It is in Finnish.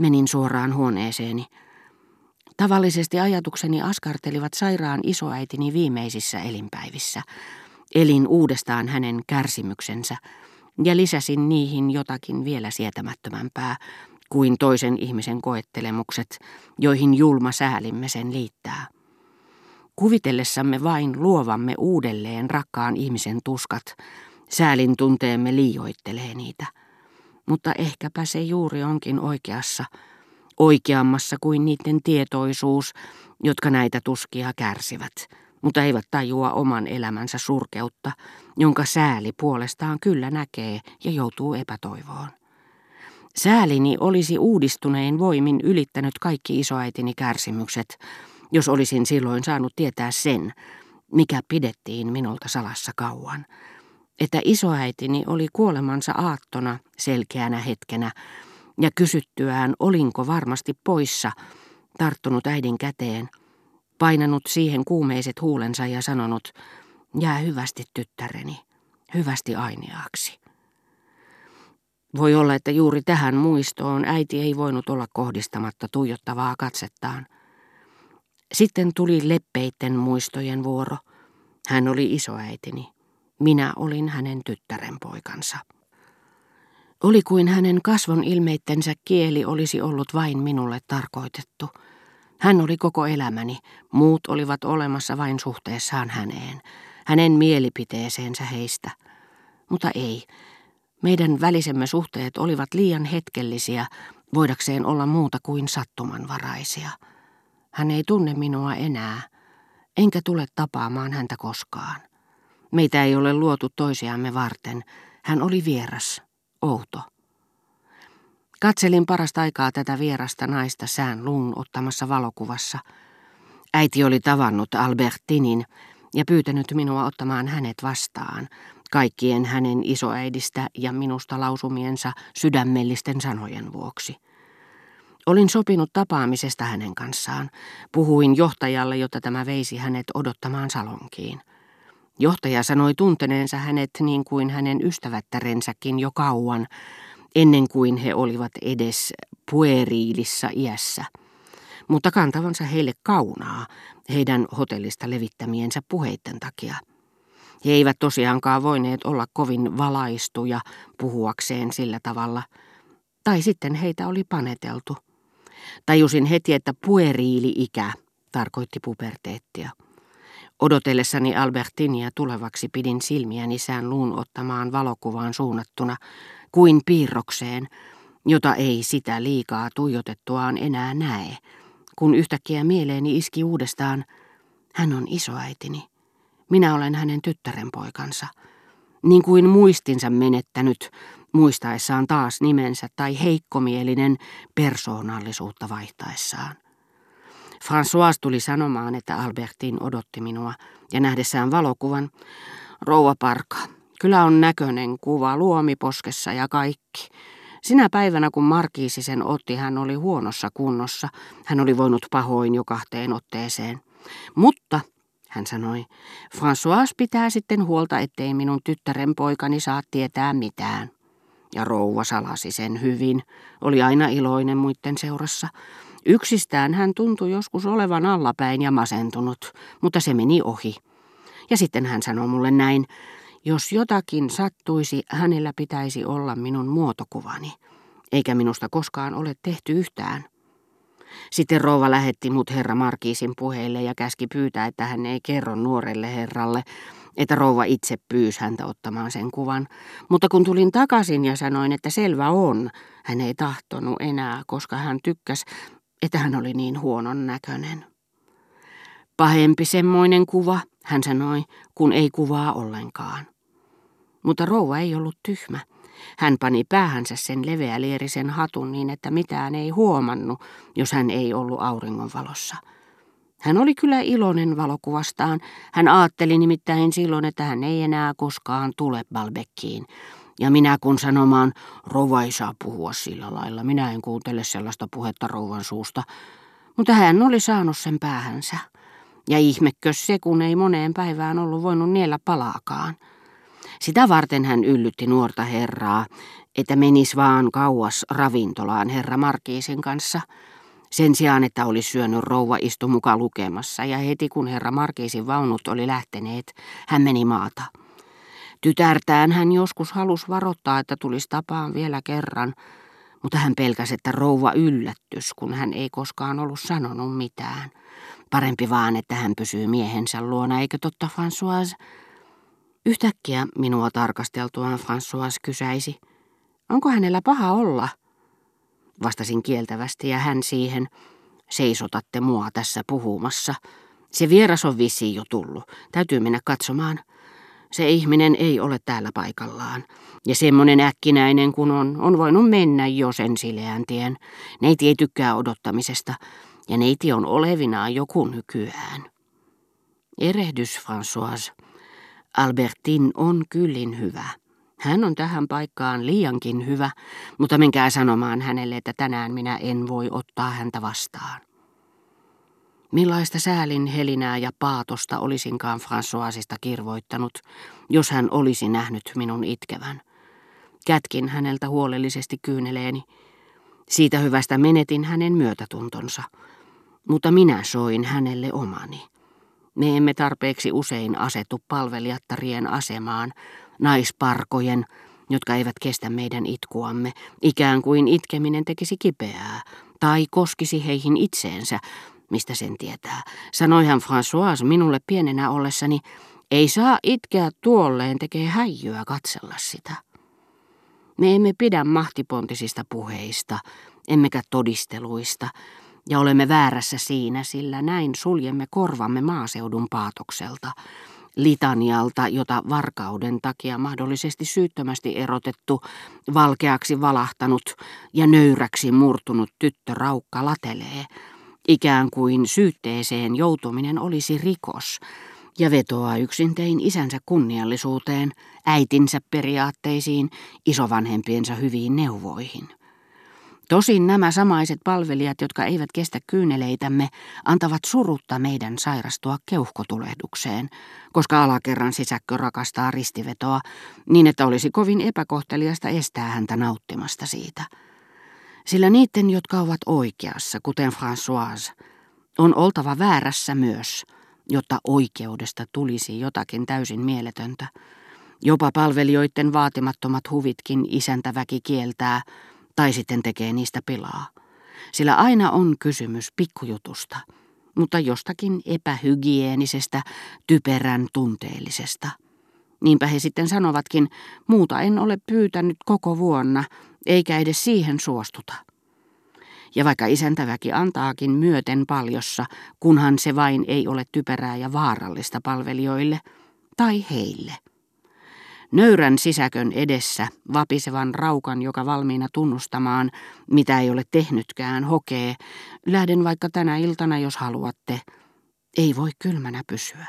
Menin suoraan huoneeseeni. Tavallisesti ajatukseni askartelivat sairaan isoäitini viimeisissä elinpäivissä. Elin uudestaan hänen kärsimyksensä ja lisäsin niihin jotakin vielä sietämättömämpää kuin toisen ihmisen koettelemukset, joihin julma säälimme sen liittää. Kuvitellessamme vain luovamme uudelleen rakkaan ihmisen tuskat, säälin tunteemme liioittelee niitä. Mutta ehkäpä se juuri onkin oikeassa, oikeammassa kuin niiden tietoisuus, jotka näitä tuskia kärsivät, mutta eivät tajua oman elämänsä surkeutta, jonka sääli puolestaan kyllä näkee ja joutuu epätoivoon. Säälini olisi uudistunein voimin ylittänyt kaikki isoäitini kärsimykset, jos olisin silloin saanut tietää sen, mikä pidettiin minulta salassa kauan. Että isoäitini oli kuolemansa aattona selkeänä hetkenä, ja kysyttyään olinko varmasti poissa, tarttunut äidin käteen, painanut siihen kuumeiset huulensa ja sanonut, jää hyvästi tyttäreni, hyvästi aineaksi. Voi olla, että juuri tähän muistoon äiti ei voinut olla kohdistamatta tuijottavaa katsettaan. Sitten tuli leppeitten muistojen vuoro. Hän oli isoäitini. Minä olin hänen tyttärenpoikansa. Oli kuin hänen kasvon ilmeittensä kieli olisi ollut vain minulle tarkoitettu. Hän oli koko elämäni, muut olivat olemassa vain suhteessaan häneen, hänen mielipiteeseensä heistä. Mutta ei, meidän välisemme suhteet olivat liian hetkellisiä, voidakseen olla muuta kuin sattumanvaraisia. Hän ei tunne minua enää, enkä tule tapaamaan häntä koskaan. Meitä ei ole luotu toisiamme varten. Hän oli vieras, outo. Katselin parasta aikaa tätä vierasta naista sään luun ottamassa valokuvassa. Äiti oli tavannut Albertinin ja pyytänyt minua ottamaan hänet vastaan, kaikkien hänen isoäidistä ja minusta lausumiensa sydämellisten sanojen vuoksi. Olin sopinut tapaamisesta hänen kanssaan. Puhuin johtajalle, jotta tämä veisi hänet odottamaan salonkiin. Johtaja sanoi tunteneensa hänet niin kuin hänen ystävättärensäkin jo kauan, ennen kuin he olivat edes pueriilissa iässä, mutta kantavansa heille kaunaa heidän hotellista levittämiensä puheitten takia. He eivät tosiaankaan voineet olla kovin valaistuja puhuakseen sillä tavalla, tai sitten heitä oli paneteltu. Tajusin heti, että pueriili-ikä tarkoitti puberteettia. Odotellessani Albertinia tulevaksi pidin silmiäni sään luun ottamaan valokuvaan suunnattuna, kuin piirrokseen, jota ei sitä liikaa tuijotettuaan enää näe, kun yhtäkkiä mieleeni iski uudestaan, hän on isoäitini. Minä olen hänen tyttärenpoikansa. Niin kuin muistinsa menettänyt, muistaessaan taas nimensä tai heikkomielinen persoonallisuutta vaihtaessaan. François tuli sanomaan, että Albertin odotti minua, ja nähdessään valokuvan, rouva Parka, kyllä on näköinen kuva luomiposkessa ja kaikki. Sinä päivänä, kun Markiisi sen otti, hän oli huonossa kunnossa. Hän oli voinut pahoin jo kahteen otteeseen. Mutta, hän sanoi, François pitää sitten huolta, ettei minun tyttären poikani saa tietää mitään. Ja rouva salasi sen hyvin, oli aina iloinen muiden seurassa. Yksistään hän tuntui joskus olevan allapäin ja masentunut, mutta se meni ohi. Ja sitten hän sanoi mulle näin, jos jotakin sattuisi, hänellä pitäisi olla minun muotokuvani, eikä minusta koskaan ole tehty yhtään. Sitten rouva lähetti mut herra Markiisin puheille ja käski pyytää, että hän ei kerro nuorelle herralle, että rouva itse pyysi häntä ottamaan sen kuvan. Mutta kun tulin takaisin ja sanoin, että selvä on, hän ei tahtonut enää, koska hän tykkäsi, että hän oli niin huonon näköinen. Pahempi semmoinen kuva, hän sanoi, kun ei kuvaa ollenkaan. Mutta rouva ei ollut tyhmä. Hän pani päähänsä sen leveälierisen hatun niin, että mitään ei huomannut, jos hän ei ollut auringonvalossa. Hän oli kyllä iloinen valokuvastaan. Hän ajatteli nimittäin silloin, että hän ei enää koskaan tule Balbekkiin. Ja minä kun sanomaan, rouva ei saa puhua sillä lailla, minä en kuuntele sellaista puhetta rouvan suusta. Mutta hän oli saanut sen päähänsä. Ja ihmekö se, kun ei moneen päivään ollut voinut niellä palaakaan. Sitä varten hän yllytti nuorta herraa, että menis vaan kauas ravintolaan herra Markiisin kanssa, sen sijaan, että olisi syönyt rouva istu mukaan lukemassa, ja heti kun herra Markiisin vaunut oli lähteneet, hän meni maata. Tytärtään hän joskus halusi varoittaa, että tulisi tapaan vielä kerran, mutta hän pelkäsi, että rouva yllättys, kun hän ei koskaan ollut sanonut mitään. Parempi vaan, että hän pysyy miehensä luona, eikö totta François? Yhtäkkiä minua tarkasteltuaan François kysäisi, onko hänellä paha olla? Vastasin kieltävästi ja hän siihen, seisotatte mua tässä puhumassa. Se vieras on vissiin jo tullut, täytyy mennä katsomaan. Se ihminen ei ole täällä paikallaan. Ja semmonen äkkinäinen kun on, on voinut mennä jo sen sileän tien. Neiti ei tykkää odottamisesta, ja neiti on olevinaan joku nykyään. Erehdys, François. Albertin on kyllin hyvä. Hän on tähän paikkaan liiankin hyvä, mutta menkää sanomaan hänelle, että tänään minä en voi ottaa häntä vastaan. Millaista säälin helinää ja paatosta olisinkaan Françoisista kirvoittanut, jos hän olisi nähnyt minun itkevän. Kätkin häneltä huolellisesti kyyneleeni. Siitä hyvästä menetin hänen myötätuntonsa, mutta minä soin hänelle omani. Me emme tarpeeksi usein asetu palvelijattarien asemaan, naisparkojen, jotka eivät kestä meidän itkuamme, ikään kuin itkeminen tekisi kipeää, tai koskisi heihin itseensä, mistä sen tietää. Sanoihan François minulle pienenä ollessani, ei saa itkeä tuolleen, tekee häijyä katsella sitä. Me emme pidä mahtipontisista puheista, emmekä todisteluista, ja olemme väärässä siinä, sillä näin suljemme korvamme maaseudun paatokselta, litanialta, jota varkauden takia mahdollisesti syyttömästi erotettu, valkeaksi valahtanut ja nöyräksi murtunut tyttö Raukka latelee, ikään kuin syytteeseen joutuminen olisi rikos, ja vetoaa yksintein isänsä kunniallisuuteen, äitinsä periaatteisiin, isovanhempiensa hyviin neuvoihin. Tosin nämä samaiset palvelijat, jotka eivät kestä kyyneleitämme, antavat surutta meidän sairastua keuhkotulehdukseen, koska alakerran sisäkkö rakastaa ristivetoa, niin että olisi kovin epäkohteliasta estää häntä nauttimasta siitä. Sillä niiden, jotka ovat oikeassa, kuten Françoise, on oltava väärässä myös, jotta oikeudesta tulisi jotakin täysin mieletöntä. Jopa palvelijoiden vaatimattomat huvitkin isäntäväki kieltää, tai sitten tekee niistä pilaa. Sillä aina on kysymys pikkujutusta, mutta jostakin epähygieenisestä, typerän tunteellisesta. Niinpä he sitten sanovatkin, muuta en ole pyytänyt koko vuonna, eikä edes siihen suostuta. Ja vaikka isäntäväki antaakin myöten paljossa, kunhan se vain ei ole typerää ja vaarallista palvelijoille tai heille. Nöyrän sisäkön edessä, vapisevan raukan, joka valmiina tunnustamaan, mitä ei ole tehnytkään, hokee, lähden vaikka tänä iltana, jos haluatte, ei voi kylmänä pysyä.